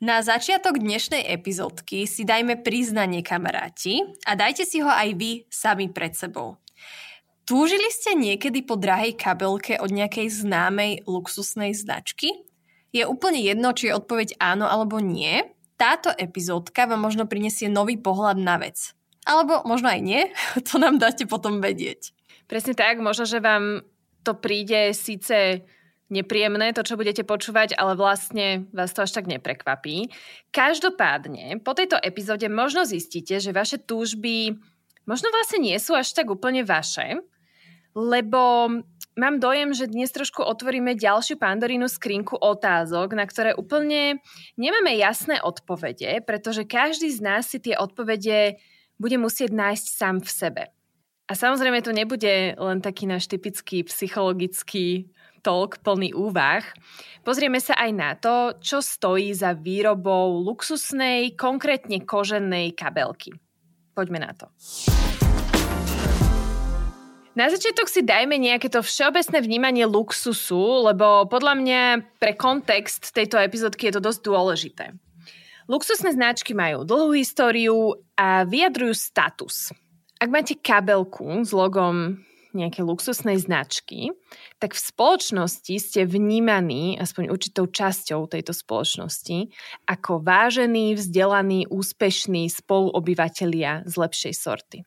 Na začiatok dnešnej epizódky si dajme priznanie kamaráti a dajte si ho aj vy sami pred sebou. Túžili ste niekedy po drahej kabelke od nejakej známej luxusnej značky? Je úplne jedno, či je odpoveď áno alebo nie. Táto epizódka vám možno prinesie nový pohľad na vec. Alebo možno aj nie, to nám dáte potom vedieť. Presne tak, možno, že vám to príde síce nepríjemné, to, čo budete počúvať, ale vlastne vás to až tak neprekvapí. Každopádne, po tejto epizóde možno zistíte, že vaše túžby možno vlastne nie sú až tak úplne vaše, lebo mám dojem, že dnes trošku otvoríme ďalšiu pandorínu skrinku otázok, na ktoré úplne nemáme jasné odpovede, pretože každý z nás si tie odpovede bude musieť nájsť sám v sebe. A samozrejme to nebude len taký náš typický psychologický talk plný úvah. Pozrieme sa aj na to, čo stojí za výrobou luxusnej, konkrétne koženej kabelky. Poďme na to. Na začiatok si dajme nejaké to všeobecné vnímanie luxusu, lebo podľa mňa pre kontext tejto epizódky je to dosť dôležité. Luxusné značky majú dlhú históriu a vyjadrujú status. Ak máte kabelku s logom nejakej luxusnej značky, tak v spoločnosti ste vnímaní, aspoň určitou časťou tejto spoločnosti, ako vážení, vzdelaní, úspešní spoluobyvatelia z lepšej sorty.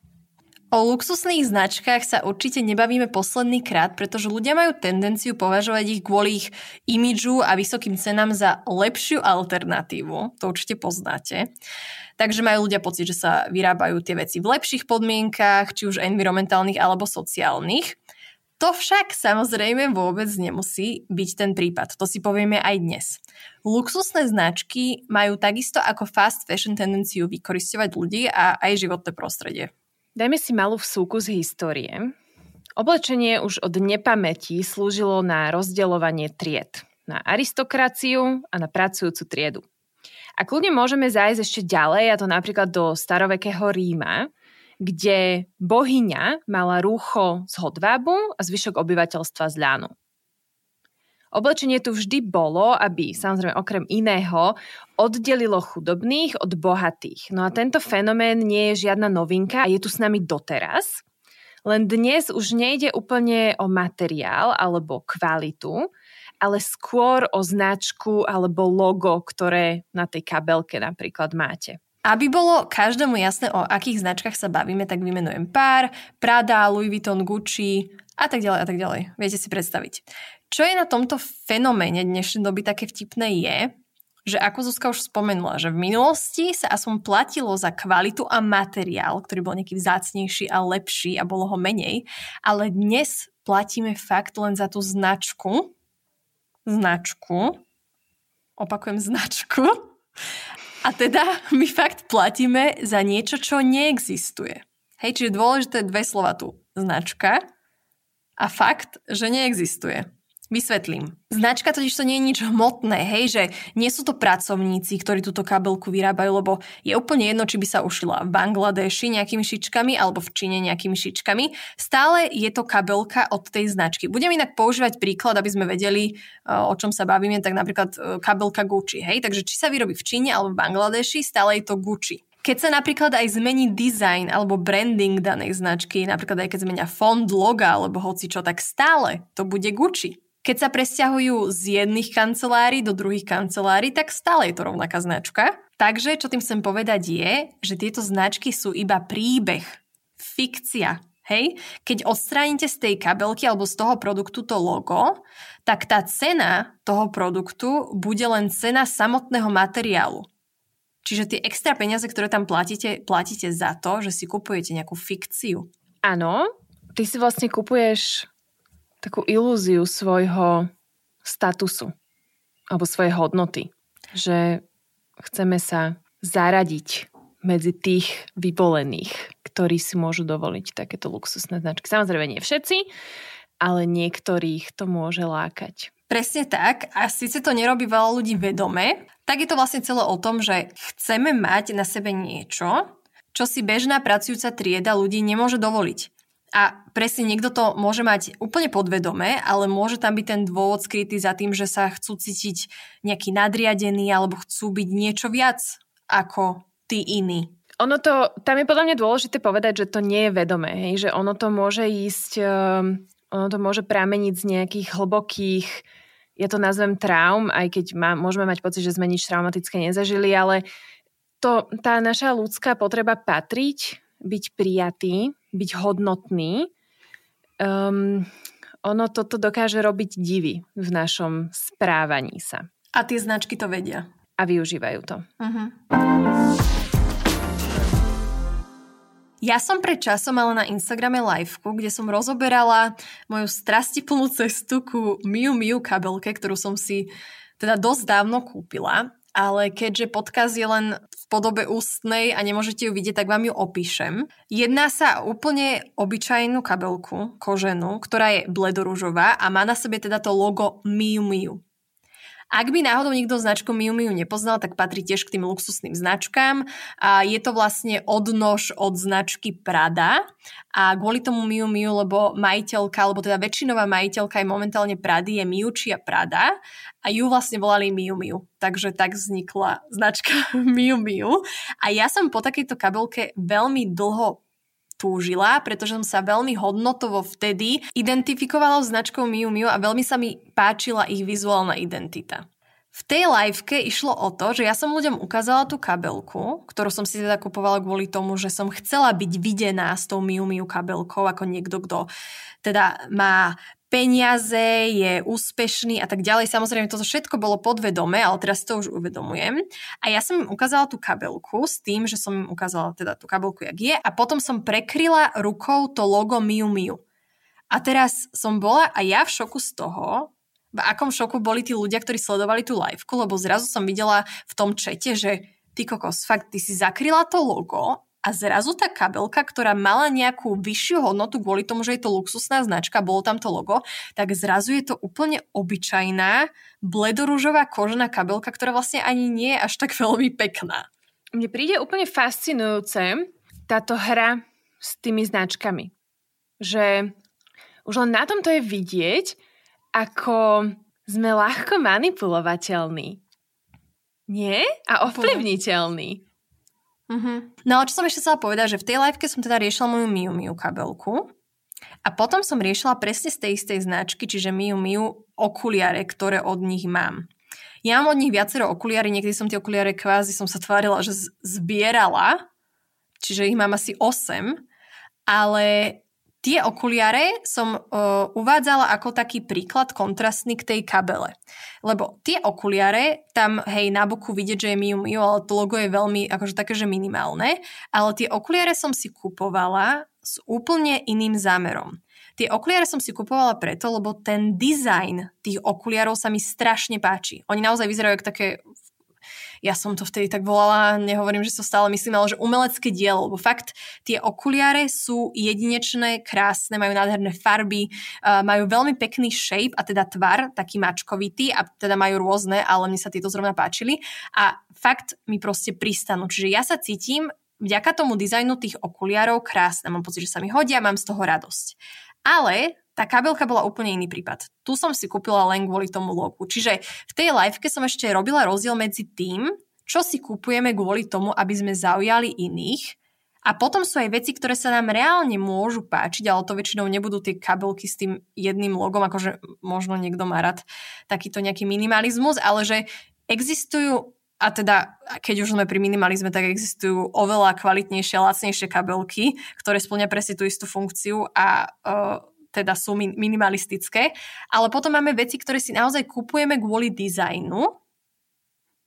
O luxusných značkách sa určite nebavíme posledný krát, pretože ľudia majú tendenciu považovať ich kvôli ich imidžu a vysokým cenám za lepšiu alternatívu. To určite poznáte. Takže majú ľudia pocit, že sa vyrábajú tie veci v lepších podmienkach, či už environmentálnych alebo sociálnych. To však samozrejme vôbec nemusí byť ten prípad. To si povieme aj dnes. Luxusné značky majú takisto ako fast fashion tendenciu vykoristovať ľudí a aj životné prostredie. Dajme si malú vsúku z histórie. Oblečenie už od nepamäti slúžilo na rozdeľovanie tried. Na aristokraciu a na pracujúcu triedu. A kľudne môžeme zájsť ešte ďalej, a to napríklad do starovekého Ríma, kde bohyňa mala rúcho z hodvábu a zvyšok obyvateľstva z ľanu. Oblečenie tu vždy bolo, aby samozrejme okrem iného oddelilo chudobných od bohatých. No a tento fenomén nie je žiadna novinka a je tu s nami doteraz. Len dnes už nejde úplne o materiál alebo kvalitu, ale skôr o značku alebo logo, ktoré na tej kabelke napríklad máte. Aby bolo každému jasné, o akých značkách sa bavíme, tak vymenujem pár, Prada, Louis Vuitton, Gucci a tak ďalej a tak ďalej. Viete si predstaviť. Čo je na tomto fenoméne dnešnej doby také vtipné je, že ako Zuzka už spomenula, že v minulosti sa aspoň platilo za kvalitu a materiál, ktorý bol nejaký vzácnejší a lepší a bolo ho menej, ale dnes platíme fakt len za tú značku, značku, opakujem značku, a teda my fakt platíme za niečo, čo neexistuje. Hej, čiže dôležité dve slova tu. Značka a fakt, že neexistuje. Vysvetlím. Značka totiž to nie je nič hmotné, hej, že nie sú to pracovníci, ktorí túto kabelku vyrábajú, lebo je úplne jedno, či by sa ušila v Bangladeši nejakými šičkami alebo v Číne nejakými šičkami. Stále je to kabelka od tej značky. Budem inak používať príklad, aby sme vedeli, o čom sa bavíme, tak napríklad e, kabelka Gucci, hej, takže či sa vyrobí v Číne alebo v Bangladeši, stále je to Gucci. Keď sa napríklad aj zmení design alebo branding danej značky, napríklad aj keď zmenia fond, loga alebo hoci čo, tak stále to bude Gucci. Keď sa presťahujú z jedných kancelárií do druhých kancelárií, tak stále je to rovnaká značka. Takže, čo tým chcem povedať je, že tieto značky sú iba príbeh, fikcia. Hej? Keď odstránite z tej kabelky alebo z toho produktu to logo, tak tá cena toho produktu bude len cena samotného materiálu. Čiže tie extra peniaze, ktoré tam platíte, platíte za to, že si kupujete nejakú fikciu. Áno, ty si vlastne kupuješ takú ilúziu svojho statusu alebo svojej hodnoty. Že chceme sa zaradiť medzi tých vyvolených, ktorí si môžu dovoliť takéto luxusné značky. Samozrejme nie všetci, ale niektorých to môže lákať. Presne tak. A síce to nerobí veľa ľudí vedome, tak je to vlastne celé o tom, že chceme mať na sebe niečo, čo si bežná pracujúca trieda ľudí nemôže dovoliť. A presne niekto to môže mať úplne podvedome, ale môže tam byť ten dôvod skrytý za tým, že sa chcú cítiť nejaký nadriadený alebo chcú byť niečo viac ako tí iní. Ono to, tam je podľa mňa dôležité povedať, že to nie je vedomé, hej? že ono to môže ísť, um, ono to môže prameniť z nejakých hlbokých, ja to nazvem traum, aj keď má, môžeme mať pocit, že sme nič traumatické nezažili, ale to, tá naša ľudská potreba patriť, byť prijatý, byť hodnotný, um, ono toto dokáže robiť divy v našom správaní sa. A tie značky to vedia. A využívajú to. Uh-huh. Ja som pred časom mala na Instagrame liveku, kde som rozoberala moju strastiplnú cestu ku Miu Miu kabelke, ktorú som si teda dosť dávno kúpila, ale keďže podkaz je len v podobe ústnej a nemôžete ju vidieť, tak vám ju opíšem. Jedná sa úplne obyčajnú kabelku, koženú, ktorá je bledoružová a má na sebe teda to logo Miu Miu. Ak by náhodou nikto značku Miu Miu nepoznal, tak patrí tiež k tým luxusným značkám. A je to vlastne odnož od značky Prada. A kvôli tomu Miu Miu, lebo majiteľka, alebo teda väčšinová majiteľka je momentálne Prady, je Miučia Prada. A ju vlastne volali Miu Miu. Takže tak vznikla značka Miu Miu. A ja som po takejto kabelke veľmi dlho túžila, pretože som sa veľmi hodnotovo vtedy identifikovala s značkou Miu Miu a veľmi sa mi páčila ich vizuálna identita. V tej liveke išlo o to, že ja som ľuďom ukázala tú kabelku, ktorú som si teda kupovala kvôli tomu, že som chcela byť videná s tou Miu Miu kabelkou ako niekto, kto teda má peniaze, je úspešný a tak ďalej. Samozrejme, toto všetko bolo podvedome, ale teraz to už uvedomujem. A ja som im ukázala tú kabelku s tým, že som im ukázala teda tú kabelku, jak je a potom som prekryla rukou to logo Miu Miu. A teraz som bola a ja v šoku z toho, v akom šoku boli tí ľudia, ktorí sledovali tú liveku, lebo zrazu som videla v tom čete, že ty kokos, fakt, ty si zakryla to logo a zrazu tá kabelka, ktorá mala nejakú vyššiu hodnotu kvôli tomu, že je to luxusná značka, bolo tam to logo, tak zrazu je to úplne obyčajná bledorúžová kožená kabelka, ktorá vlastne ani nie je až tak veľmi pekná. Mne príde úplne fascinujúce táto hra s tými značkami. Že už len na tomto je vidieť, ako sme ľahko manipulovateľní. Nie? A ovplyvniteľní. Uh-huh. No ale čo som ešte chcela povedať, že v tej liveke som teda riešila moju Miu Miu kabelku a potom som riešila presne z tej istej značky, čiže Miu Miu okuliare, ktoré od nich mám. Ja mám od nich viacero okuliare, niekedy som tie okuliare kvázi som sa tvárila, že zbierala, čiže ich mám asi 8, ale Tie okuliare som uh, uvádzala ako taký príklad kontrastný k tej kabele. Lebo tie okuliare, tam hej, na boku vidieť, že je Miu Miu, ale to logo je veľmi akože také, že minimálne. Ale tie okuliare som si kupovala s úplne iným zámerom. Tie okuliare som si kupovala preto, lebo ten dizajn tých okuliarov sa mi strašne páči. Oni naozaj vyzerajú ako také ja som to vtedy tak volala, nehovorím, že to stále myslím, ale že umelecké dielo, lebo fakt tie okuliare sú jedinečné, krásne, majú nádherné farby, majú veľmi pekný shape a teda tvar, taký mačkovitý a teda majú rôzne, ale mne sa tieto zrovna páčili a fakt mi proste pristanú. Čiže ja sa cítim vďaka tomu dizajnu tých okuliarov krásne. Mám pocit, že sa mi hodia, mám z toho radosť. Ale tá kabelka bola úplne iný prípad. Tu som si kúpila len kvôli tomu logu. Čiže v tej liveke som ešte robila rozdiel medzi tým, čo si kupujeme kvôli tomu, aby sme zaujali iných a potom sú aj veci, ktoré sa nám reálne môžu páčiť, ale to väčšinou nebudú tie kabelky s tým jedným logom, akože možno niekto má rád takýto nejaký minimalizmus, ale že existujú a teda, keď už sme pri minimalizme, tak existujú oveľa kvalitnejšie lacnejšie kabelky, ktoré splňa presne tú istú funkciu a uh, teda sú min- minimalistické, ale potom máme veci, ktoré si naozaj kupujeme kvôli dizajnu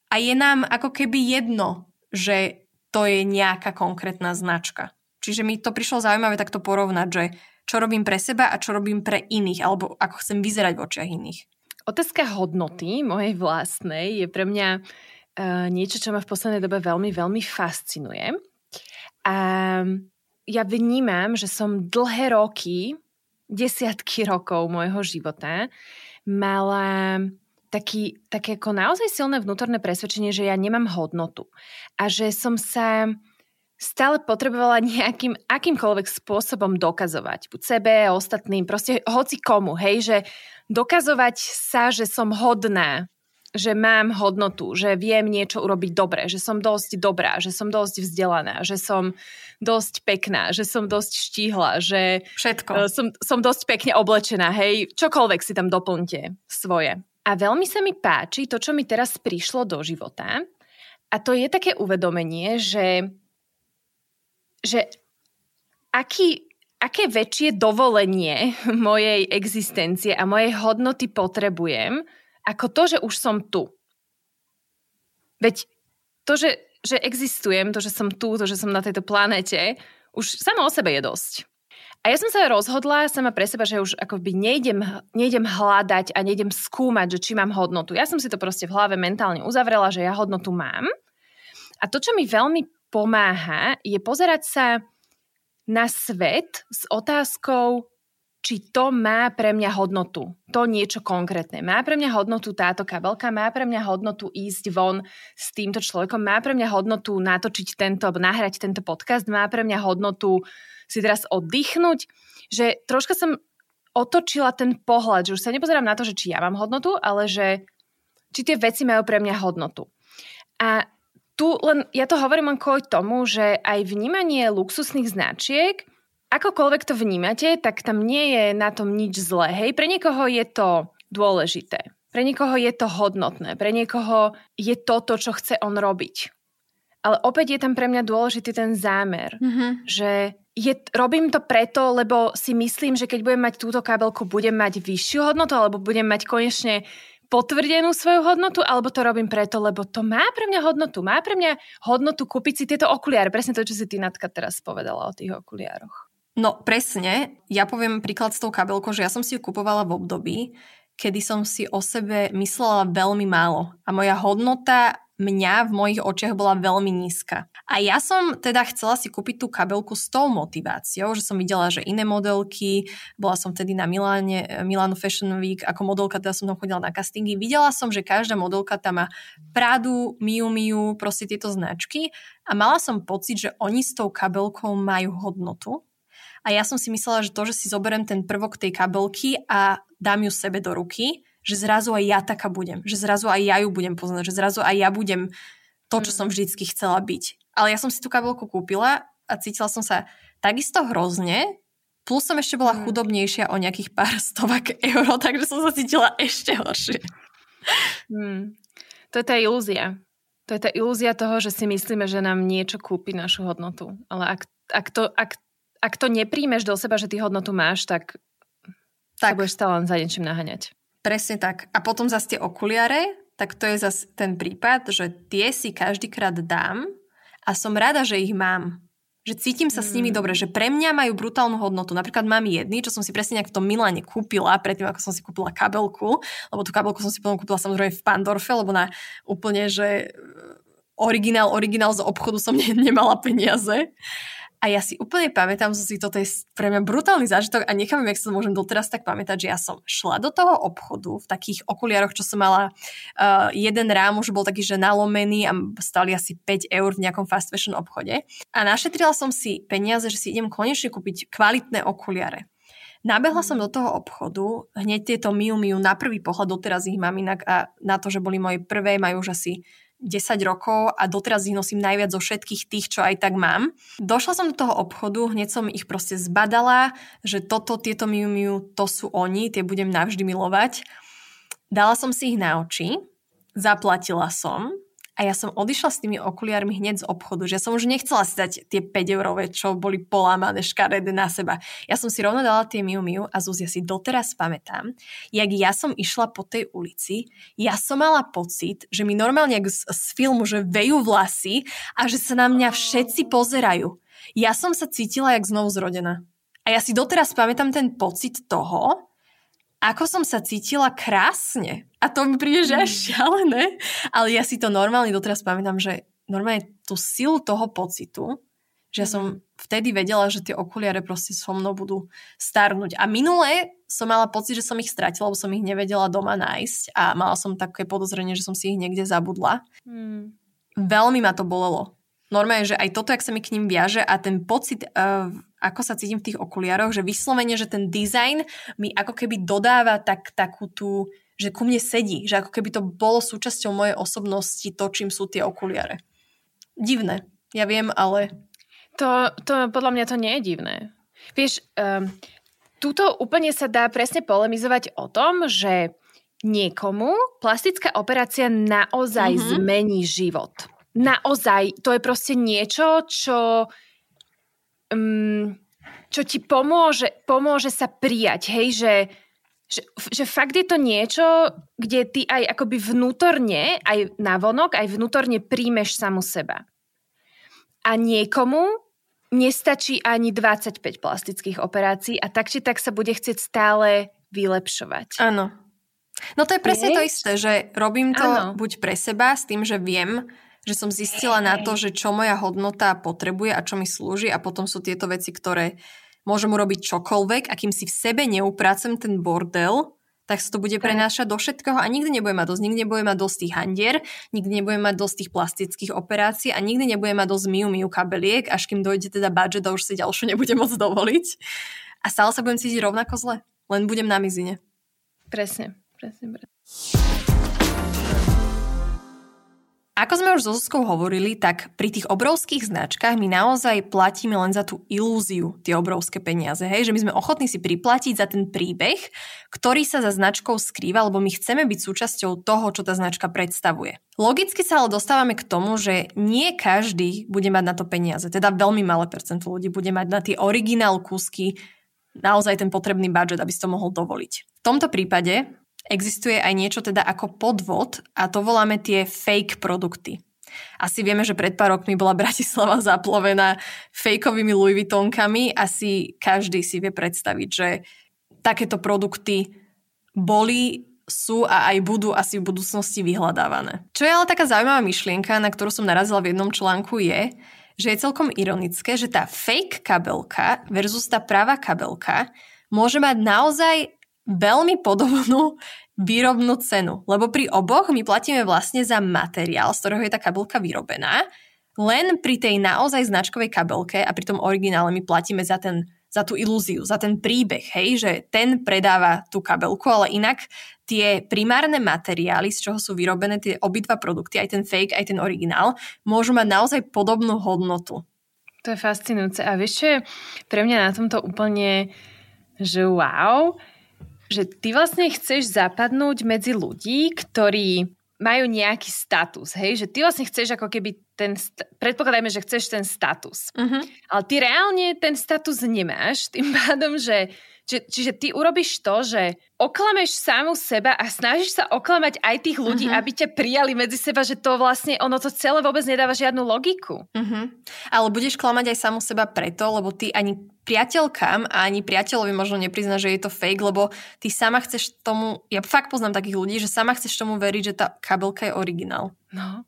a je nám ako keby jedno, že to je nejaká konkrétna značka. Čiže mi to prišlo zaujímavé takto porovnať, že čo robím pre seba a čo robím pre iných, alebo ako chcem vyzerať v očiach iných. Otázka hodnoty mojej vlastnej je pre mňa uh, niečo, čo ma v poslednej dobe veľmi, veľmi fascinuje. A ja vnímam, že som dlhé roky, desiatky rokov môjho života mala taký, také ako naozaj silné vnútorné presvedčenie, že ja nemám hodnotu. A že som sa stále potrebovala nejakým akýmkoľvek spôsobom dokazovať. Buď sebe, ostatným, proste hoci komu, hej, že dokazovať sa, že som hodná, že mám hodnotu, že viem niečo urobiť dobre, že som dosť dobrá, že som dosť vzdelaná, že som dosť pekná, že som dosť štíhla, že Všetko. Uh, som, som dosť pekne oblečená, hej, čokoľvek si tam doplňte svoje. A veľmi sa mi páči to, čo mi teraz prišlo do života a to je také uvedomenie, že, že aký, aké väčšie dovolenie mojej existencie a mojej hodnoty potrebujem, ako to, že už som tu. Veď to, že, že existujem, to, že som tu, to, že som na tejto planete, už samo o sebe je dosť. A ja som sa rozhodla sama pre seba, že už akoby nejdem, nejdem hľadať a nejdem skúmať, že či mám hodnotu. Ja som si to proste v hlave mentálne uzavrela, že ja hodnotu mám. A to, čo mi veľmi pomáha, je pozerať sa na svet s otázkou, či to má pre mňa hodnotu. To niečo konkrétne. Má pre mňa hodnotu táto kabelka, má pre mňa hodnotu ísť von s týmto človekom, má pre mňa hodnotu natočiť tento, nahrať tento podcast, má pre mňa hodnotu si teraz oddychnúť. Že troška som otočila ten pohľad, že už sa nepozerám na to, že či ja mám hodnotu, ale že či tie veci majú pre mňa hodnotu. A tu len, ja to hovorím len kvôli tomu, že aj vnímanie luxusných značiek – akokoľvek to vnímate, tak tam nie je na tom nič zlé. Hej, pre niekoho je to dôležité. Pre niekoho je to hodnotné. Pre niekoho je to to, čo chce on robiť. Ale opäť je tam pre mňa dôležitý ten zámer. Mm-hmm. Že je, robím to preto, lebo si myslím, že keď budem mať túto kabelku, budem mať vyššiu hodnotu, alebo budem mať konečne potvrdenú svoju hodnotu, alebo to robím preto, lebo to má pre mňa hodnotu. Má pre mňa hodnotu kúpiť si tieto okuliare. Presne to, čo si ty Natka teraz povedala o tých okuliároch. No presne, ja poviem príklad s tou kabelkou, že ja som si ju kupovala v období, kedy som si o sebe myslela veľmi málo. A moja hodnota mňa v mojich očiach bola veľmi nízka. A ja som teda chcela si kúpiť tú kabelku s tou motiváciou, že som videla, že iné modelky, bola som vtedy na Miláne, Milano Fashion Week, ako modelka, teda som tam chodila na castingy, videla som, že každá modelka tam má Pradu, Miu Miu, proste tieto značky. A mala som pocit, že oni s tou kabelkou majú hodnotu a ja som si myslela, že to, že si zoberiem ten prvok tej kabelky a dám ju sebe do ruky, že zrazu aj ja taká budem. Že zrazu aj ja ju budem poznať. Že zrazu aj ja budem to, čo mm. som vždycky chcela byť. Ale ja som si tú kabelku kúpila a cítila som sa takisto hrozne, plus som ešte bola mm. chudobnejšia o nejakých pár stovak eur, takže som sa cítila ešte horšie. Hmm. To je tá ilúzia. To je tá ilúzia toho, že si myslíme, že nám niečo kúpi našu hodnotu. Ale ak, ak, to, ak ak to nepríjmeš do seba, že ty hodnotu máš, tak, tak. sa budeš stále za niečím naháňať. Presne tak. A potom zase tie okuliare, tak to je zase ten prípad, že tie si každýkrát dám a som rada, že ich mám. Že cítim sa mm. s nimi mm. dobre, že pre mňa majú brutálnu hodnotu. Napríklad mám jedny, čo som si presne nejak v tom Miláne kúpila, predtým ako som si kúpila kabelku, lebo tú kabelku som si potom kúpila samozrejme v Pandorfe, lebo na úplne, že originál, originál z obchodu som ne, nemala peniaze. A ja si úplne pamätám, že si toto je pre mňa brutálny zážitok a nechám, jak sa môžem doteraz tak pamätať, že ja som šla do toho obchodu v takých okuliároch, čo som mala uh, jeden rám už bol taký, že nalomený a stali asi 5 eur v nejakom fast fashion obchode. A našetrila som si peniaze, že si idem konečne kúpiť kvalitné okuliare. Nabehla som do toho obchodu, hneď tieto Miu Miu na prvý pohľad, doteraz ich mám inak a na to, že boli moje prvé, majú už asi 10 rokov a doteraz ich nosím najviac zo všetkých tých, čo aj tak mám. Došla som do toho obchodu, hneď som ich proste zbadala, že toto, tieto Miu Miu, to sú oni, tie budem navždy milovať. Dala som si ich na oči, zaplatila som a ja som odišla s tými okuliármi hneď z obchodu, že som už nechcela si dať tie 5 eurové, čo boli polámané škaredé na seba. Ja som si rovno dala tie Miu Miu a Zuzia si doteraz pamätám, jak ja som išla po tej ulici, ja som mala pocit, že mi normálne z, z filmu, že vejú vlasy a že sa na mňa všetci pozerajú. Ja som sa cítila jak znovu zrodená. A ja si doteraz pamätám ten pocit toho, ako som sa cítila krásne. A to mi príde, že až mm. šialené. Ale ja si to normálne doteraz pamätám, že normálne tú silu toho pocitu, že ja som mm. vtedy vedela, že tie okuliare proste so mnou budú starnúť. A minulé som mala pocit, že som ich stratila, lebo som ich nevedela doma nájsť a mala som také podozrenie, že som si ich niekde zabudla. Mm. Veľmi ma to bolelo. Normálne, že aj toto, jak sa mi k ním viaže a ten pocit, uh, ako sa cítim v tých okuliároch, že vyslovene, že ten dizajn mi ako keby dodáva tak, takú tú, že ku mne sedí, že ako keby to bolo súčasťou mojej osobnosti to, čím sú tie okuliare. Divné, ja viem, ale... To, to podľa mňa to nie je divné. Vieš, um, tuto úplne sa dá presne polemizovať o tom, že niekomu plastická operácia naozaj mm-hmm. zmení život naozaj to je proste niečo, čo, um, čo ti pomôže, pomôže sa prijať, hej, že, že, že fakt je to niečo, kde ty aj akoby vnútorne, aj navonok, aj vnútorne príjmeš samu seba. A niekomu nestačí ani 25 plastických operácií a tak či tak sa bude chcieť stále vylepšovať. Áno. No to je presne Vieš? to isté, že robím to ano. buď pre seba s tým, že viem, že som zistila na to, že čo moja hodnota potrebuje a čo mi slúži a potom sú tieto veci, ktoré môžem urobiť čokoľvek a kým si v sebe neupracem ten bordel, tak sa to bude prenášať do všetkého a nikdy nebudem mať dosť. Nikdy nebudem mať dosť tých handier, nikdy nebudem mať dosť tých plastických operácií a nikdy nebudem mať dosť miu miu kabeliek, až kým dojde teda budget a už si ďalšiu nebudem môcť dovoliť. A stále sa budem cítiť rovnako zle. Len budem na mizine. Presne, presne, presne. Ako sme už so Zuzkou hovorili, tak pri tých obrovských značkách my naozaj platíme len za tú ilúziu tie obrovské peniaze. Hej? Že my sme ochotní si priplatiť za ten príbeh, ktorý sa za značkou skrýva, lebo my chceme byť súčasťou toho, čo tá značka predstavuje. Logicky sa ale dostávame k tomu, že nie každý bude mať na to peniaze. Teda veľmi malé percento ľudí bude mať na tie originál kúsky naozaj ten potrebný budget, aby si to mohol dovoliť. V tomto prípade existuje aj niečo teda ako podvod a to voláme tie fake produkty. Asi vieme, že pred pár rokmi bola Bratislava zaplovená fejkovými Louis Vuittonkami. Asi každý si vie predstaviť, že takéto produkty boli, sú a aj budú asi v budúcnosti vyhľadávané. Čo je ale taká zaujímavá myšlienka, na ktorú som narazila v jednom článku je, že je celkom ironické, že tá fake kabelka versus tá pravá kabelka môže mať naozaj veľmi podobnú výrobnú cenu, lebo pri oboch my platíme vlastne za materiál, z ktorého je tá kabelka vyrobená, len pri tej naozaj značkovej kabelke a pri tom originále my platíme za, ten, za tú ilúziu, za ten príbeh, hej, že ten predáva tú kabelku, ale inak tie primárne materiály, z čoho sú vyrobené tie obidva produkty, aj ten fake, aj ten originál, môžu mať naozaj podobnú hodnotu. To je fascinujúce. A vieš, čo je pre mňa na tomto úplne, že wow, že ty vlastne chceš zapadnúť medzi ľudí, ktorí majú nejaký status, hej? Že ty vlastne chceš ako keby ten, predpokladajme, že chceš ten status. Uh-huh. Ale ty reálne ten status nemáš, tým pádom, že či, čiže ty urobíš to, že oklameš samu seba a snažíš sa oklamať aj tých ľudí, uh-huh. aby ťa prijali medzi seba, že to vlastne, ono to celé vôbec nedáva žiadnu logiku. Uh-huh. Ale budeš klamať aj samu seba preto, lebo ty ani priateľkám a ani priateľovi možno neprizná, že je to fake, lebo ty sama chceš tomu, ja fakt poznám takých ľudí, že sama chceš tomu veriť, že tá kabelka je originál. No.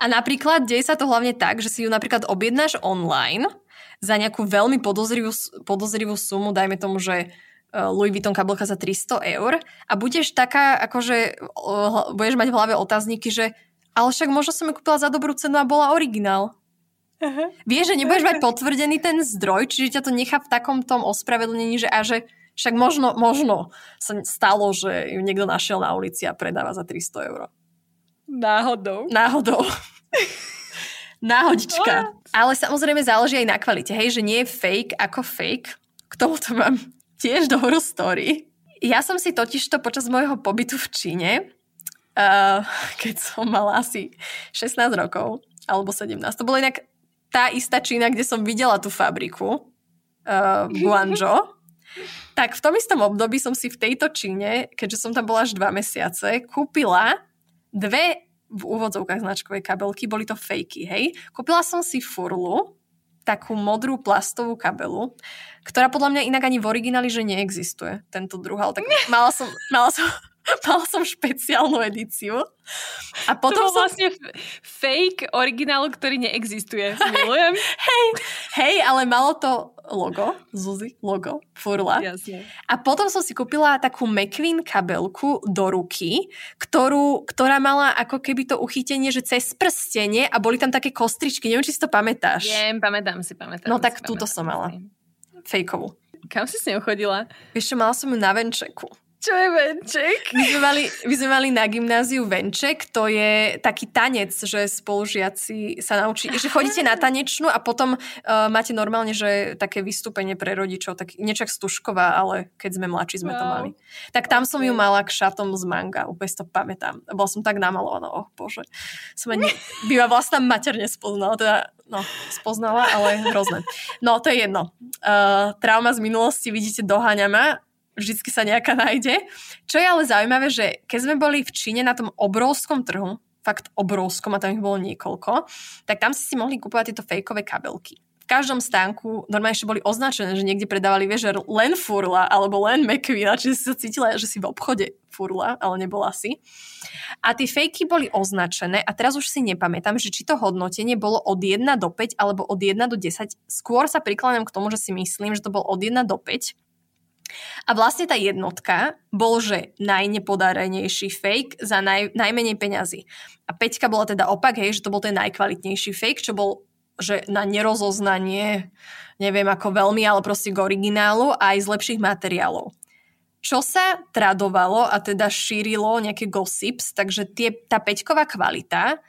A napríklad deje sa to hlavne tak, že si ju napríklad objednáš online za nejakú veľmi podozrivú, podozrivú sumu, dajme tomu, že e, Louis Vuitton kabelka za 300 eur a budeš taká, akože budeš mať v hlave otázniky, že ale však možno som ju kúpila za dobrú cenu a bola originál. Uh-huh. Vieš, že nebudeš mať potvrdený ten zdroj, čiže ťa to nechá v takom tom ospravedlnení, že a že však možno, možno sa stalo, že ju niekto našiel na ulici a predáva za 300 eur. Náhodou. Náhodou. Náhodička. Ale samozrejme záleží aj na kvalite, hej, že nie je fake ako fake. K tomuto mám tiež dobrú story. Ja som si totižto počas môjho pobytu v Číne, uh, keď som mala asi 16 rokov, alebo 17, to bolo inak tá istá Čína, kde som videla tú fabriku, uh, Guangzhou, tak v tom istom období som si v tejto Číne, keďže som tam bola až dva mesiace, kúpila dve v úvodzovkách značkovej kabelky, boli to fejky, hej. Kúpila som si furlu, takú modrú plastovú kabelu, ktorá podľa mňa inak ani v origináli, že neexistuje, tento druh, ale tak mala som, mala som, mala som špeciálnu edíciu. A potom to bol som... vlastne fake originálu, ktorý neexistuje. Milujem. hej, hej, ale malo to logo, Zuzi, logo, furla. Jasne. A potom som si kúpila takú McQueen kabelku do ruky, ktorú, ktorá mala ako keby to uchytenie, že cez prstenie a boli tam také kostričky. Neviem, či si to pamätáš. Viem, pamätám si, pamätám No tak túto som mala. Fejkovú. Kam si s ňou chodila? Ešte mala som ju na venčeku. Čo je venček? My sme, mali, my sme mali na gymnáziu venček, to je taký tanec, že spolužiaci sa naučí, že chodíte na tanečnú a potom uh, máte normálne, že také vystúpenie pre rodičov, tak niečo stužková, ale keď sme mladší, sme wow. to mali. Tak tam okay. som ju mala k šatom z manga, úplne to pamätám. Bola som tak namalovaná, oh bože. Som ani, by ma vlastná mater nespoznala, teda no, spoznala, ale hrozné. No, to je jedno. Uh, trauma z minulosti, vidíte, doháňa ma vždycky sa nejaká nájde. Čo je ale zaujímavé, že keď sme boli v Číne na tom obrovskom trhu, fakt obrovskom a tam ich bolo niekoľko, tak tam si si mohli kúpovať tieto fejkové kabelky. V každom stánku normálne ešte boli označené, že niekde predávali, vieš, len furla alebo len McQueen, čiže si sa cítila, že si v obchode furla, ale nebola si. A tie fejky boli označené a teraz už si nepamätám, že či to hodnotenie bolo od 1 do 5 alebo od 1 do 10. Skôr sa prikláňam k tomu, že si myslím, že to bol od 1 do 5 a vlastne tá jednotka bol, že najnepodarenejší fake za naj, najmenej peňazí. A peťka bola teda opak, hej, že to bol ten najkvalitnejší fake, čo bol že na nerozoznanie, neviem ako veľmi, ale proste k originálu a aj z lepších materiálov. Čo sa tradovalo a teda šírilo nejaké gossips, takže tie, tá peťková kvalita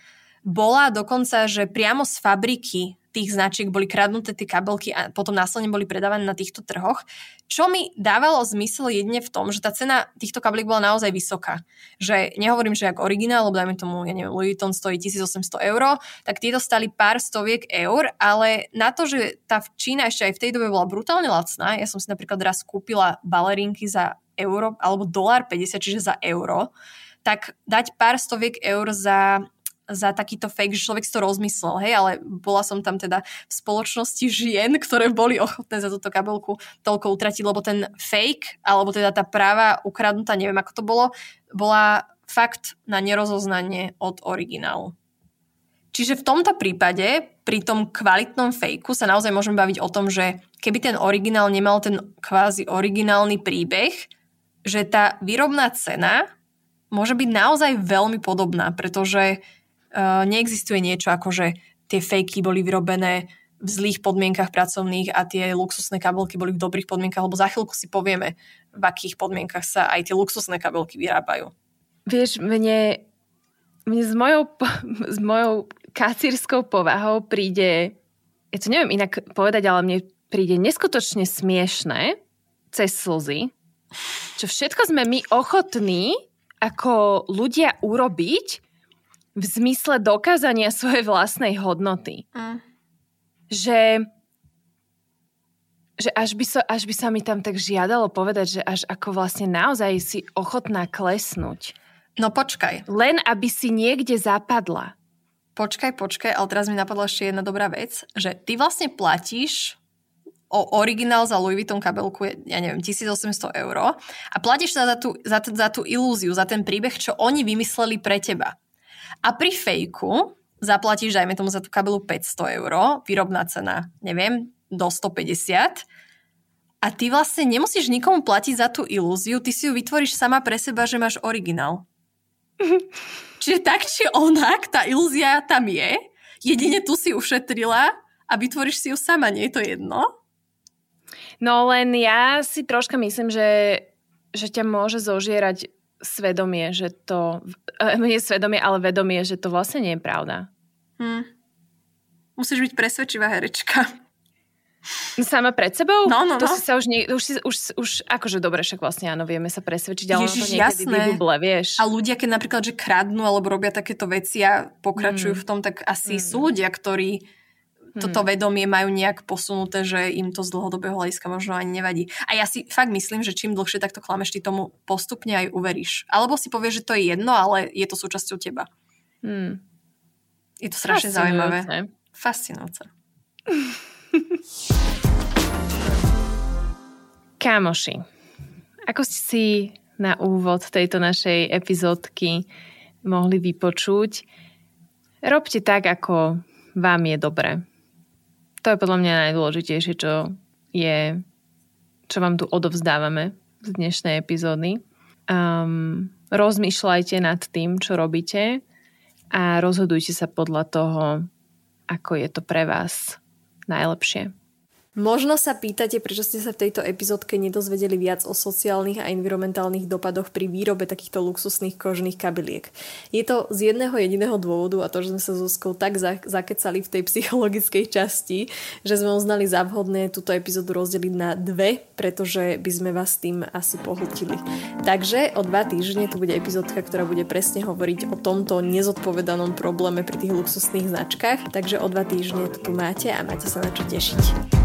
bola dokonca, že priamo z fabriky tých značiek boli kradnuté tie kabelky a potom následne boli predávané na týchto trhoch, čo mi dávalo zmysel jedne v tom, že tá cena týchto kabeliek bola naozaj vysoká. Že nehovorím, že ako originál, lebo dajme tomu, ja neviem, Louis Vuitton stojí 1800 eur, tak tieto stali pár stoviek eur, ale na to, že tá Čína ešte aj v tej dobe bola brutálne lacná, ja som si napríklad raz kúpila balerinky za euro alebo dolár 50, čiže za euro, tak dať pár stoviek eur za za takýto fake, že človek si to rozmyslel, hej, ale bola som tam teda v spoločnosti žien, ktoré boli ochotné za túto kabelku toľko utratiť, lebo ten fake, alebo teda tá práva ukradnutá, neviem ako to bolo, bola fakt na nerozoznanie od originálu. Čiže v tomto prípade, pri tom kvalitnom fejku sa naozaj môžeme baviť o tom, že keby ten originál nemal ten kvázi originálny príbeh, že tá výrobná cena môže byť naozaj veľmi podobná, pretože uh, neexistuje niečo ako, že tie fejky boli vyrobené v zlých podmienkach pracovných a tie luxusné kabelky boli v dobrých podmienkach, lebo za chvíľku si povieme, v akých podmienkach sa aj tie luxusné kabelky vyrábajú. Vieš, mne, mne s, mojou, s mojou kacírskou povahou príde, ja to neviem inak povedať, ale mne príde neskutočne smiešné cez slzy, čo všetko sme my ochotní ako ľudia urobiť, v zmysle dokázania svojej vlastnej hodnoty. Mm. Že, že až, by so, až by sa mi tam tak žiadalo povedať, že až ako vlastne naozaj si ochotná klesnúť. No počkaj. Len aby si niekde zapadla. Počkaj, počkaj, ale teraz mi napadla ešte jedna dobrá vec, že ty vlastne platíš o originál za Louis Vuitton kabelku je, ja neviem, 1800 eur a platíš sa za tú, za, za tú ilúziu, za ten príbeh, čo oni vymysleli pre teba. A pri fejku zaplatíš, dajme tomu za tú kabelu 500 eur, výrobná cena, neviem, do 150 a ty vlastne nemusíš nikomu platiť za tú ilúziu, ty si ju vytvoríš sama pre seba, že máš originál. Čiže tak či onak, tá ilúzia tam je, jedine tu si ušetrila a vytvoríš si ju sama, nie je to jedno? No len ja si troška myslím, že, že ťa môže zožierať svedomie, že to... Eh, nie svedomie, ale vedomie, že to vlastne nie je pravda. Hmm. Musíš byť presvedčivá herečka. Sama pred sebou? No, no, to no. Si sa už, nie, už, si, už, už akože dobre, však vlastne áno, vieme sa presvedčiť, ale Ježiš, to niekedy jasné. vybuble, vieš. A ľudia, keď napríklad, že kradnú alebo robia takéto veci a pokračujú mm. v tom, tak asi mm. sú ľudia, ktorí toto hmm. vedomie majú nejak posunuté, že im to z dlhodobého hľadiska možno ani nevadí. A ja si fakt myslím, že čím dlhšie takto klameš, ty tomu postupne aj uveríš. Alebo si povieš, že to je jedno, ale je to súčasťou teba. Hmm. Je to strašne zaujímavé. Fascinujúce. Kámoši, ako ste si na úvod tejto našej epizódky mohli vypočuť, robte tak, ako vám je dobre. To je podľa mňa najdôležitejšie, čo je, čo vám tu odovzdávame z dnešnej epizódy. Um, rozmýšľajte nad tým, čo robíte a rozhodujte sa podľa toho, ako je to pre vás najlepšie. Možno sa pýtate, prečo ste sa v tejto epizódke nedozvedeli viac o sociálnych a environmentálnych dopadoch pri výrobe takýchto luxusných kožných kabiliek. Je to z jedného jediného dôvodu a to, že sme sa so Zuzkou tak zakecali v tej psychologickej časti, že sme uznali za vhodné túto epizódu rozdeliť na dve, pretože by sme vás tým asi pohltili. Takže o dva týždne tu bude epizódka, ktorá bude presne hovoriť o tomto nezodpovedanom probléme pri tých luxusných značkách. Takže o dva týždne to tu máte a máte sa na čo tešiť.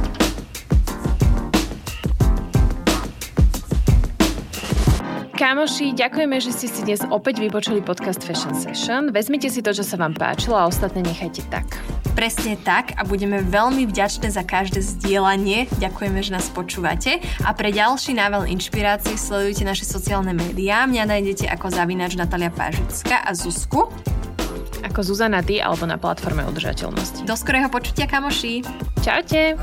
Kámoši, ďakujeme, že ste si dnes opäť vypočuli podcast Fashion Session. Vezmite si to, čo sa vám páčilo a ostatné nechajte tak. Presne tak a budeme veľmi vďačné za každé zdieľanie. Ďakujeme, že nás počúvate. A pre ďalší nável inšpirácií sledujte naše sociálne médiá. Mňa nájdete ako zavinač Natalia Pážická a Zuzku ako Zuzana Ty alebo na platforme udržateľnosti. Do skorého počutia, kamoši. Čaute.